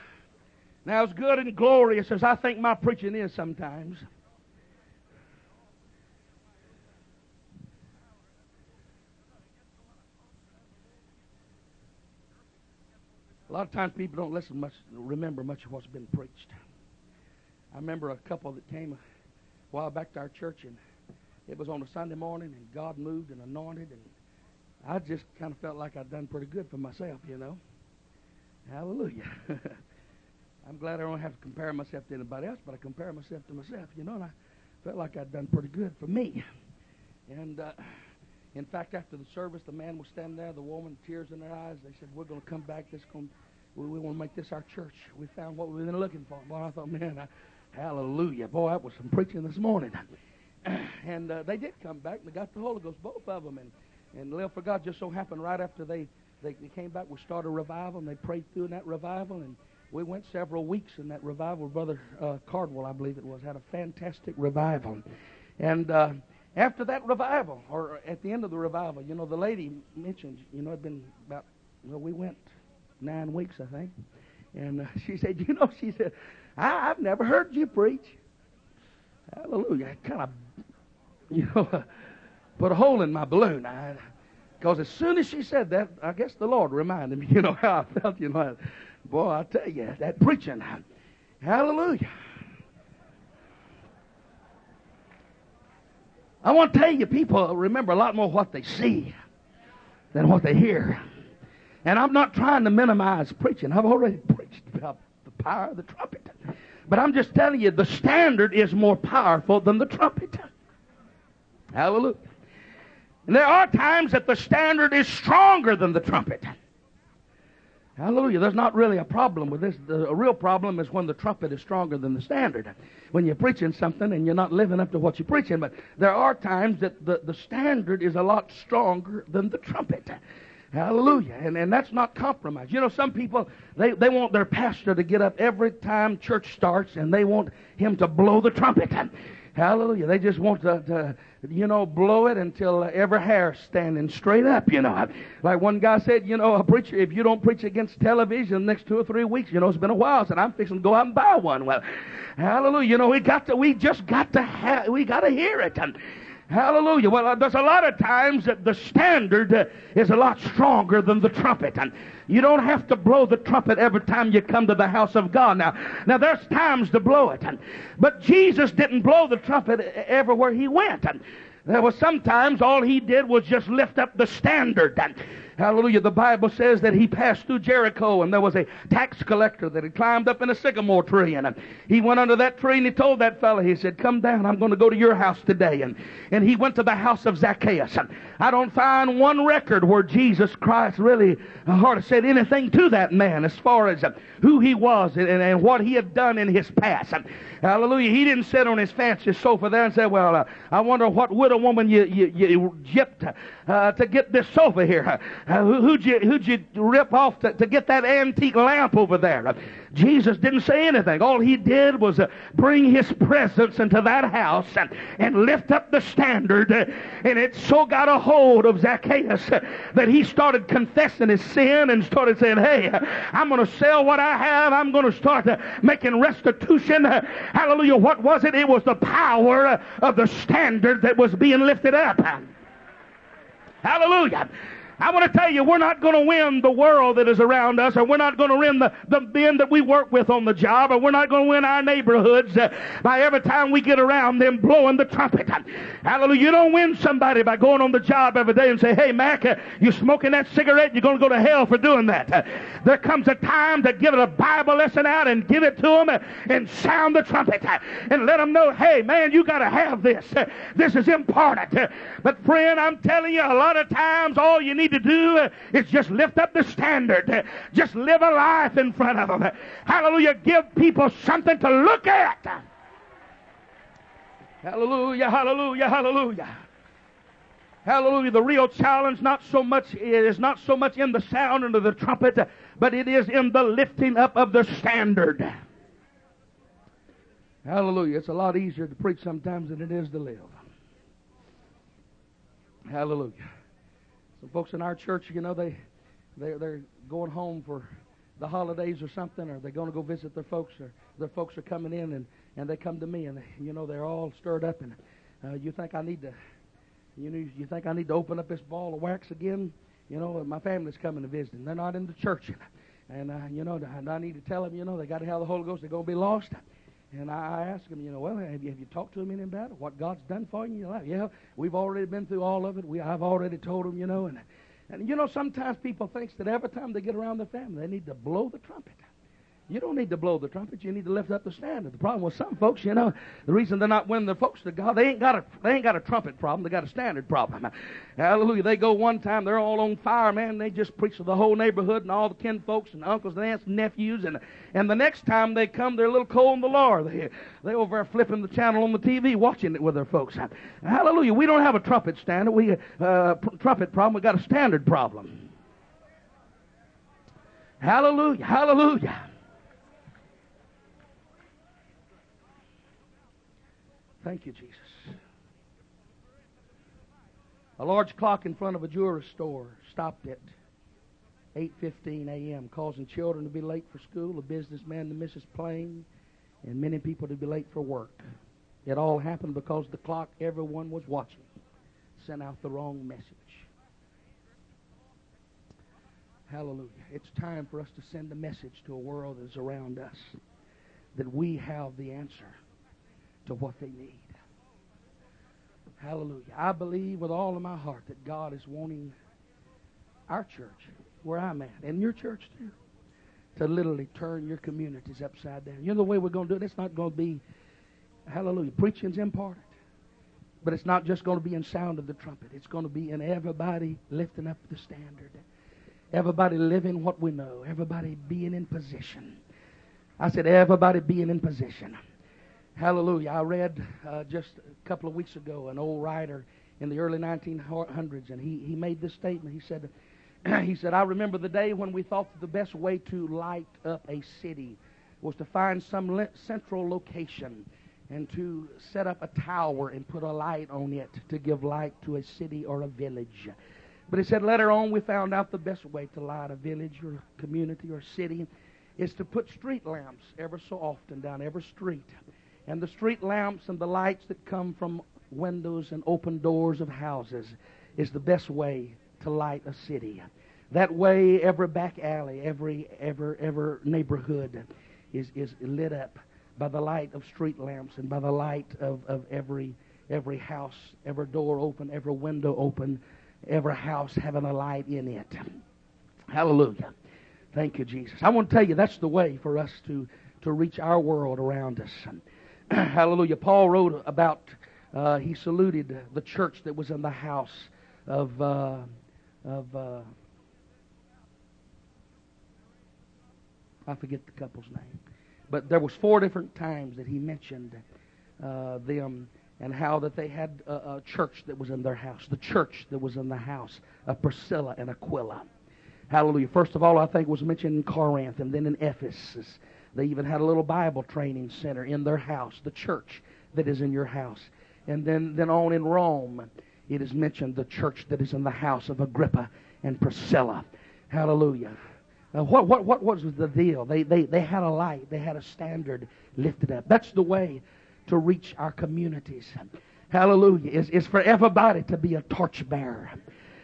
Now, as good and glorious as I think my preaching is sometimes, a lot of times people don't listen much, remember much of what's been preached. I remember a couple that came a while back to our church, and it was on a Sunday morning, and God moved and anointed, and I just kind of felt like I'd done pretty good for myself, you know. Hallelujah. I'm glad I don't have to compare myself to anybody else, but I compare myself to myself, you know, and I felt like I'd done pretty good for me. And uh, in fact, after the service, the man was standing there, the woman, tears in their eyes. They said, "We're going to come back. This going, we, we want to make this our church. We found what we've been looking for." Boy, I thought, man, I, hallelujah, boy, that was some preaching this morning. and uh, they did come back, and they got the Holy Ghost, both of them, and and Live for God just so happened right after they, they, came back, we started a revival, and they prayed through in that revival, and we went several weeks in that revival. Brother uh, Cardwell, I believe it was, had a fantastic revival. And uh, after that revival, or at the end of the revival, you know, the lady mentioned, you know, it had been about, well, we went nine weeks, I think. And uh, she said, you know, she said, I, I've never heard you preach. Hallelujah. Kind of, you know, put a hole in my balloon. Because as soon as she said that, I guess the Lord reminded me, you know, how I felt, you know. Boy, I tell you, that preaching, hallelujah. I want to tell you, people remember a lot more what they see than what they hear. And I'm not trying to minimize preaching. I've already preached about the power of the trumpet. But I'm just telling you, the standard is more powerful than the trumpet. Hallelujah. And there are times that the standard is stronger than the trumpet. Hallelujah. There's not really a problem with this. The, a real problem is when the trumpet is stronger than the standard. When you're preaching something and you're not living up to what you're preaching. But there are times that the, the standard is a lot stronger than the trumpet. Hallelujah. And, and that's not compromise. You know, some people, they, they want their pastor to get up every time church starts and they want him to blow the trumpet. Hallelujah. They just want to, to, you know, blow it until uh, every hair standing straight up, you know. Like one guy said, you know, a preacher, if you don't preach against television next two or three weeks, you know, it's been a while since I'm fixing to go out and buy one. Well, hallelujah. You know, we got to, we just got to have, we got to hear it. And, Hallelujah. Well, uh, there's a lot of times that the standard uh, is a lot stronger than the trumpet. And you don't have to blow the trumpet every time you come to the house of God. Now, now there's times to blow it. And, but Jesus didn't blow the trumpet everywhere he went. And there was sometimes all he did was just lift up the standard. And, Hallelujah. The Bible says that he passed through Jericho and there was a tax collector that had climbed up in a sycamore tree and he went under that tree and he told that fellow, he said, come down, I'm going to go to your house today. And, and he went to the house of Zacchaeus. I don't find one record where Jesus Christ really hardly said anything to that man as far as who he was and, and, what he had done in his past. Hallelujah. He didn't sit on his fancy sofa there and say, well, uh, I wonder what widow woman you, you, you gypped uh, to get this sofa here. Uh, who'd, you, who'd you rip off to, to get that antique lamp over there? Jesus didn't say anything. All he did was uh, bring his presence into that house and, and lift up the standard. Uh, and it so got a hold of Zacchaeus uh, that he started confessing his sin and started saying, Hey, I'm going to sell what I have. I'm going to start making restitution. Hallelujah. What was it? It was the power of the standard that was being lifted up. Hallelujah. I want to tell you, we're not going to win the world that is around us, or we're not going to win the, the men that we work with on the job, or we're not going to win our neighborhoods uh, by every time we get around them blowing the trumpet. Hallelujah. You don't win somebody by going on the job every day and say, hey, Mac, uh, you're smoking that cigarette, you're going to go to hell for doing that. Uh, there comes a time to give it a Bible lesson out and give it to them uh, and sound the trumpet uh, and let them know, hey, man, you got to have this. Uh, this is important. but friend, I'm telling you, a lot of times all you need need to do is just lift up the standard. Just live a life in front of them. Hallelujah. Give people something to look at. Hallelujah, hallelujah, hallelujah. Hallelujah. The real challenge not so much is not so much in the sound of the trumpet, but it is in the lifting up of the standard. Hallelujah. It's a lot easier to preach sometimes than it is to live. Hallelujah. Some folks in our church, you know, they they're, they're going home for the holidays or something, or they're going to go visit their folks, or their folks are coming in and and they come to me and you know they're all stirred up and uh, you think I need to, you know, you think I need to open up this ball of wax again? You know, my family's coming to visit. And they're not in the church, and uh, you know, I need to tell them, you know, they got to have the Holy Ghost. They're going to be lost. And I asked him, you know, well, have you, have you talked to him any about? What God's done for you in your life? Yeah, we've already been through all of it. We, I've already told him, you know. And, and, you know, sometimes people think that every time they get around their family, they need to blow the trumpet. You don't need to blow the trumpet. You need to lift up the standard. The problem with some folks, you know, the reason they're not winning their folks to God, they ain't got a they ain't got a trumpet problem. They got a standard problem. Hallelujah. They go one time, they're all on fire, man. They just preach to the whole neighborhood and all the kin folks and uncles and aunts and nephews. And and the next time they come, they're a little cold in the Lord. They they over there flipping the channel on the TV, watching it with their folks. Hallelujah. We don't have a trumpet standard. We uh, trumpet problem. We got a standard problem. Hallelujah. Hallelujah. Thank you, Jesus. A large clock in front of a jewelry store stopped at 8:15 a.m., causing children to be late for school, a businessman to miss his plane, and many people to be late for work. It all happened because the clock everyone was watching sent out the wrong message. Hallelujah. It's time for us to send a message to a world that is around us that we have the answer to what they need. Hallelujah. I believe with all of my heart that God is wanting our church, where I'm at, and your church too, to literally turn your communities upside down. You know the way we're going to do it? It's not going to be, hallelujah, preaching's important. But it's not just going to be in sound of the trumpet. It's going to be in everybody lifting up the standard. Everybody living what we know. Everybody being in position. I said, everybody being in position. Hallelujah. I read uh, just a couple of weeks ago an old writer in the early 1900s, and he, he made this statement. He said, he said, I remember the day when we thought that the best way to light up a city was to find some central location and to set up a tower and put a light on it to give light to a city or a village. But he said later on we found out the best way to light a village or community or city is to put street lamps ever so often down every street. And the street lamps and the lights that come from windows and open doors of houses is the best way to light a city. That way every back alley, every ever ever neighborhood is, is lit up by the light of street lamps and by the light of, of every every house, every door open, every window open, every house having a light in it. Hallelujah. Thank you, Jesus. I want to tell you that's the way for us to, to reach our world around us. Hallelujah. Paul wrote about, uh, he saluted the church that was in the house of, uh, of uh, I forget the couple's name. But there was four different times that he mentioned uh, them and how that they had a, a, church that was in their house, the church that was in the house of Priscilla and Aquila. Hallelujah. First of all, I think was mentioned in Corinth and then in Ephesus. They even had a little Bible training center in their house, the church that is in your house. And then, then on in Rome, it is mentioned the church that is in the house of Agrippa and Priscilla. Hallelujah. Now, what, what, what was the deal? They, they, they had a light, they had a standard lifted up. That's the way to reach our communities. Hallelujah. Is, is for everybody to be a torchbearer.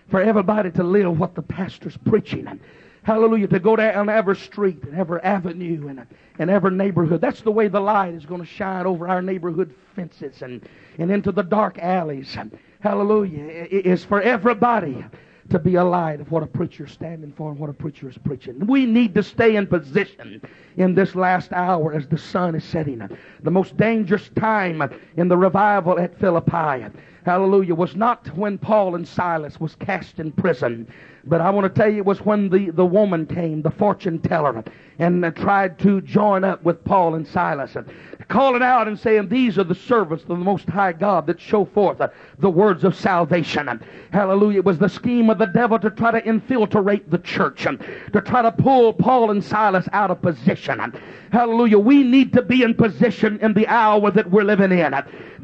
For everybody to live what the pastor's preaching. Hallelujah. To go down every street and every avenue and, and every neighborhood. That's the way the light is going to shine over our neighborhood fences and, and into the dark alleys. Hallelujah. It is for everybody to be a light of what a preacher is standing for and what a preacher is preaching. We need to stay in position in this last hour as the sun is setting. The most dangerous time in the revival at Philippi, hallelujah, was not when Paul and Silas was cast in prison. But I want to tell you, it was when the, the woman came, the fortune teller, and uh, tried to join up with Paul and Silas, and calling out and saying, These are the servants of the Most High God that show forth uh, the words of salvation. Hallelujah. It was the scheme of the devil to try to infiltrate the church and to try to pull Paul and Silas out of position. Hallelujah. We need to be in position in the hour that we're living in.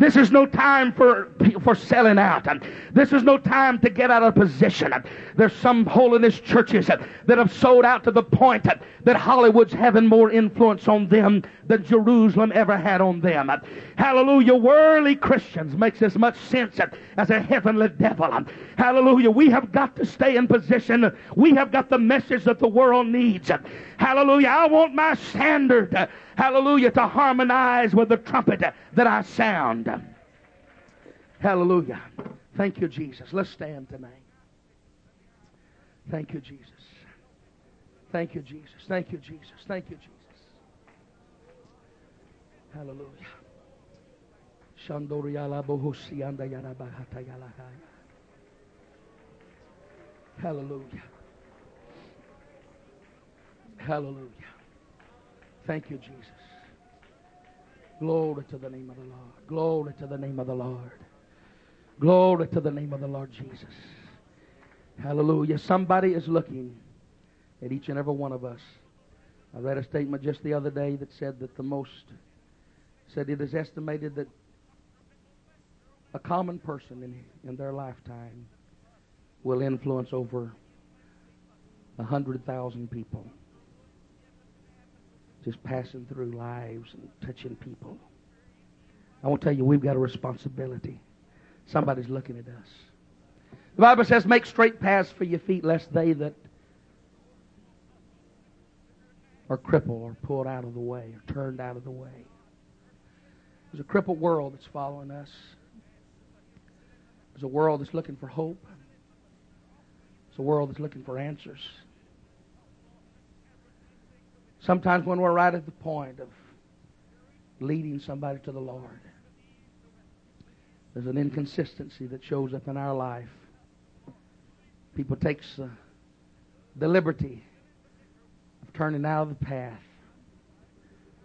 This is no time for, for selling out. This is no time to get out of position. There's some holiness churches that have sold out to the point that Hollywood's having more influence on them than Jerusalem ever had on them. Hallelujah. Worldly Christians makes as much sense as a heavenly devil. Hallelujah. We have got to stay in position. We have got the message that the world needs. Hallelujah. I want my standard uh, hallelujah, to harmonize with the trumpet uh, that I sound. Hallelujah. Thank you, Jesus. Let's stand tonight. Thank you, Jesus. Thank you, Jesus. Thank you, Jesus. Thank you, Jesus. Hallelujah. Hallelujah. Hallelujah. Thank you, Jesus. Glory to the name of the Lord. Glory to the name of the Lord. Glory to the name of the Lord Jesus. Hallelujah. Somebody is looking at each and every one of us. I read a statement just the other day that said that the most, said it is estimated that a common person in, in their lifetime will influence over a hundred thousand people just passing through lives and touching people. I want to tell you, we've got a responsibility. Somebody's looking at us. The Bible says, make straight paths for your feet, lest they that are crippled or pulled out of the way or turned out of the way. There's a crippled world that's following us. There's a world that's looking for hope. It's a world that's looking for answers. Sometimes when we're right at the point of leading somebody to the Lord, there's an inconsistency that shows up in our life. People takes uh, the liberty of turning out of the path,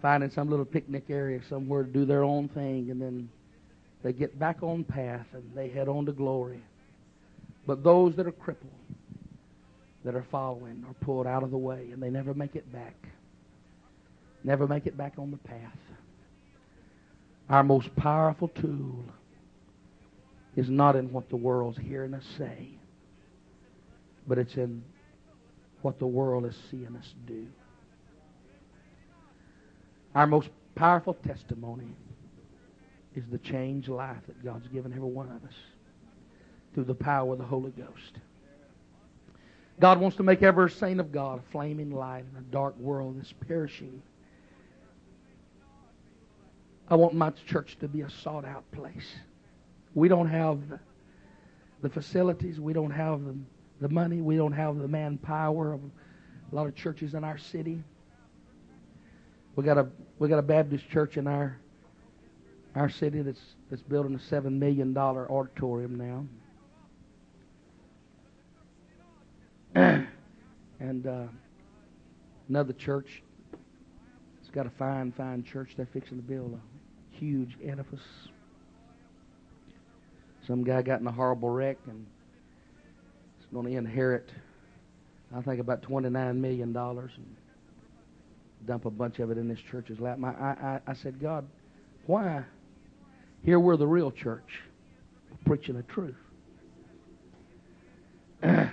finding some little picnic area somewhere to do their own thing, and then they get back on path and they head on to glory. But those that are crippled, that are following, are pulled out of the way, and they never make it back. Never make it back on the path. Our most powerful tool is not in what the world's hearing us say, but it's in what the world is seeing us do. Our most powerful testimony is the changed life that God's given every one of us through the power of the Holy Ghost. God wants to make every saint of God a flaming light in a dark world that's perishing. I want my church to be a sought out place. We don't have the, facilities, we don't have the, the money, we don't have the manpower of a lot of churches in our city. We got a we got a Baptist church in our our city that's that's building a seven million dollar auditorium now. and uh, another church. It's got a fine, fine church. They're fixing to build huge edifice. Some guy got in a horrible wreck and is going to inherit, I think, about $29 million and dump a bunch of it in this church's lap. I, I, I said, God, why? Here we're the real church, preaching the truth. and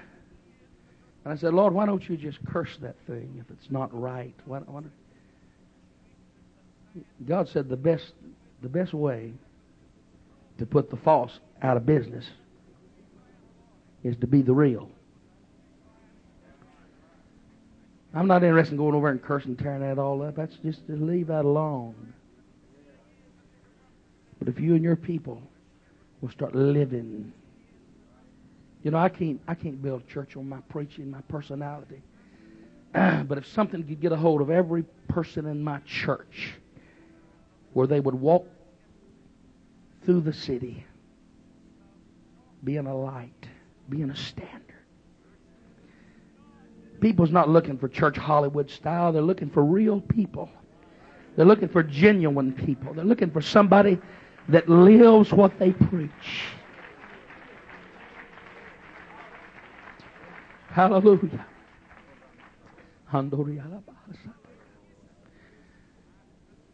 I said, Lord, why don't you just curse that thing if it's not right? Why, why God said the best, the best way to put the false out of business is to be the real. I'm not interested in going over and cursing, tearing that all up. That's just to leave that alone. But if you and your people will start living, you know, I can't I can't build a church on my preaching, my personality. but if something could get a hold of every person in my church, where they would walk through the city being a light, being a standard. People's not looking for church Hollywood style. They're looking for real people. They're looking for genuine people. They're looking for somebody that lives what they preach. Hallelujah.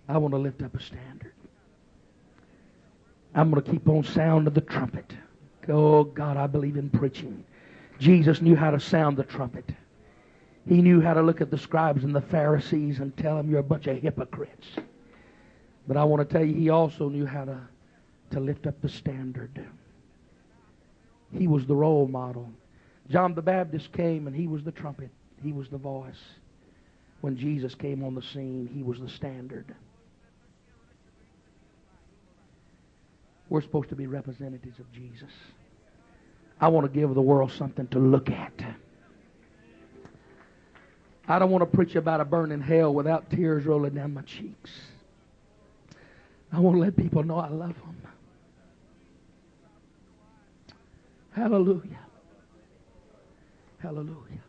I want to lift up a standard. I'm going to keep on sounding the trumpet. Oh, God, I believe in preaching. Jesus knew how to sound the trumpet. He knew how to look at the scribes and the Pharisees and tell them you're a bunch of hypocrites. But I want to tell you, he also knew how to, to lift up the standard. He was the role model. John the Baptist came and he was the trumpet. He was the voice. When Jesus came on the scene, he was the standard. We're supposed to be representatives of Jesus. I want to give the world something to look at. I don't want to preach about a burning hell without tears rolling down my cheeks. I want to let people know I love them. Hallelujah. Hallelujah.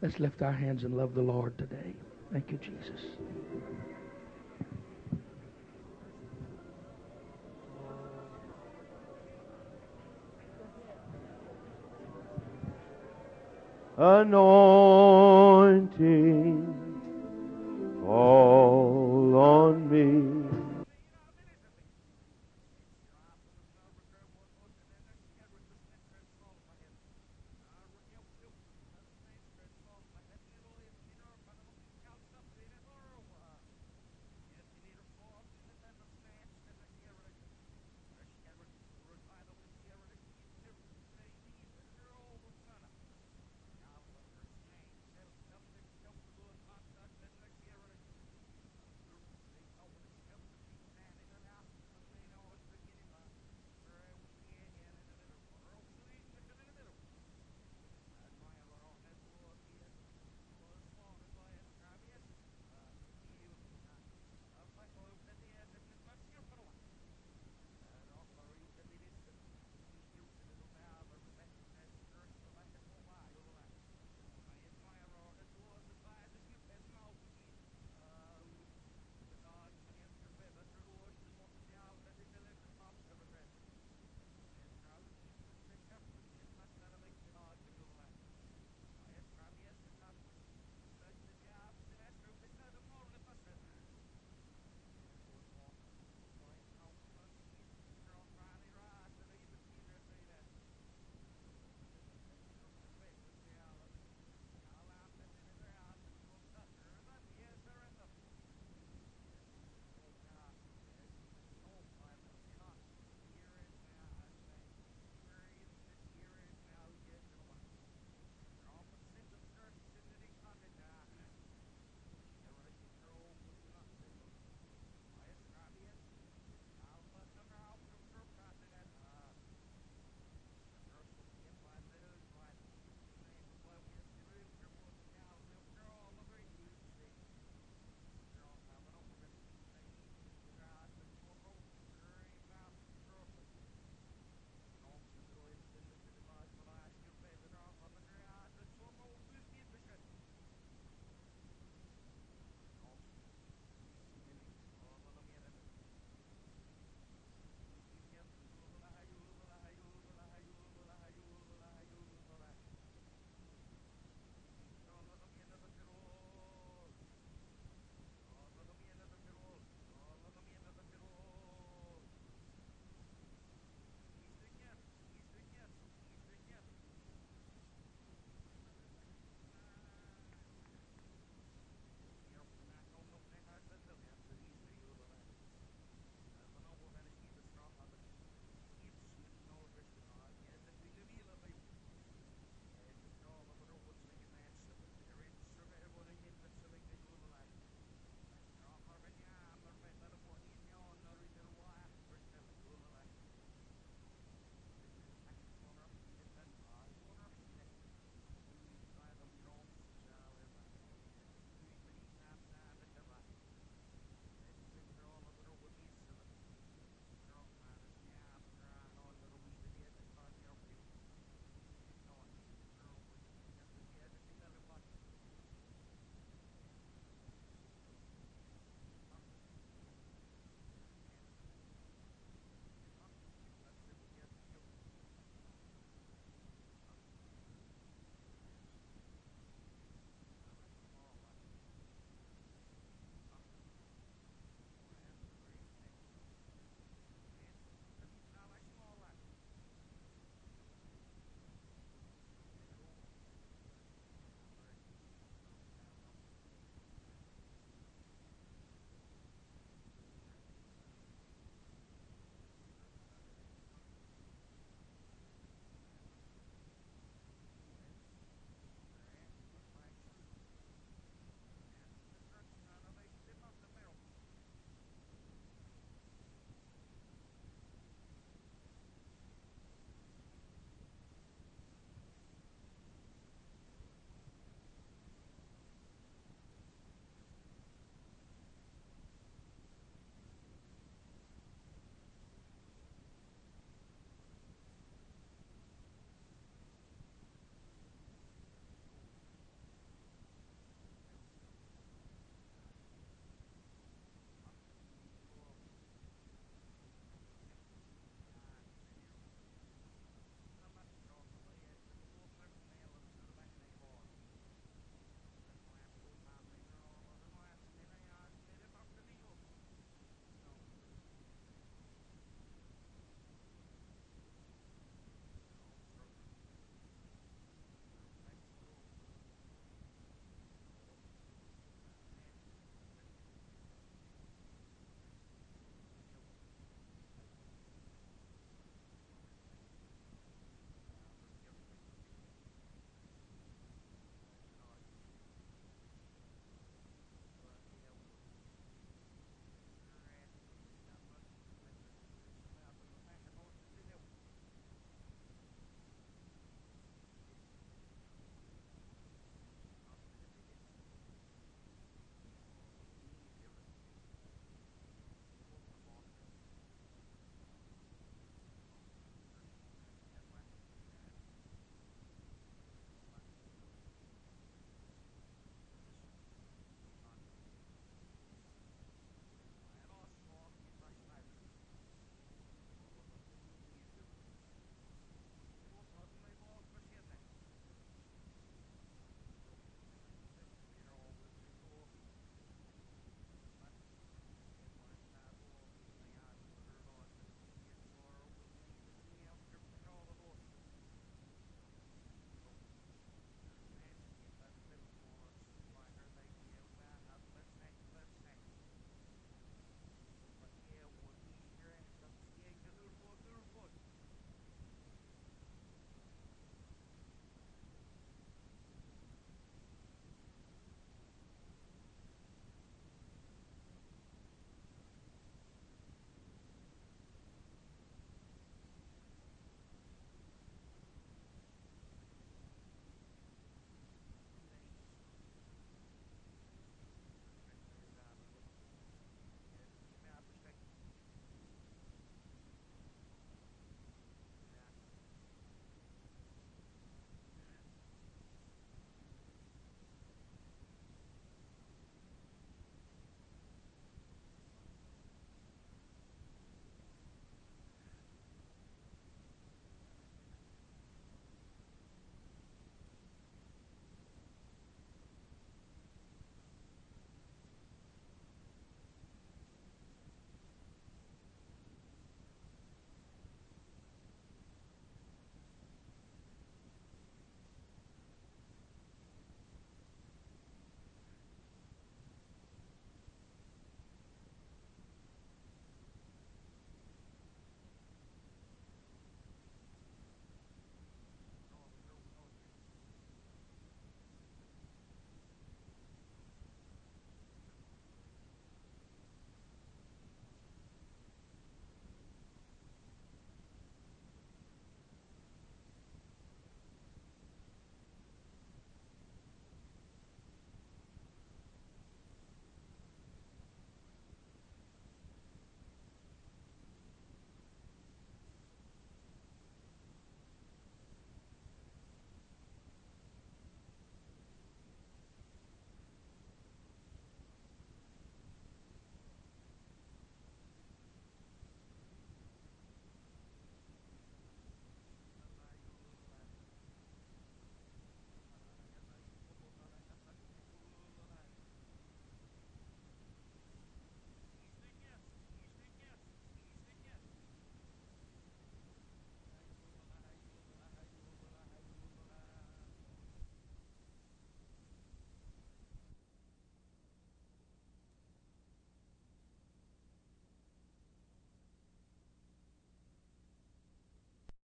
Let's lift our hands and love the Lord today. Thank you, Jesus. anointing fall on me.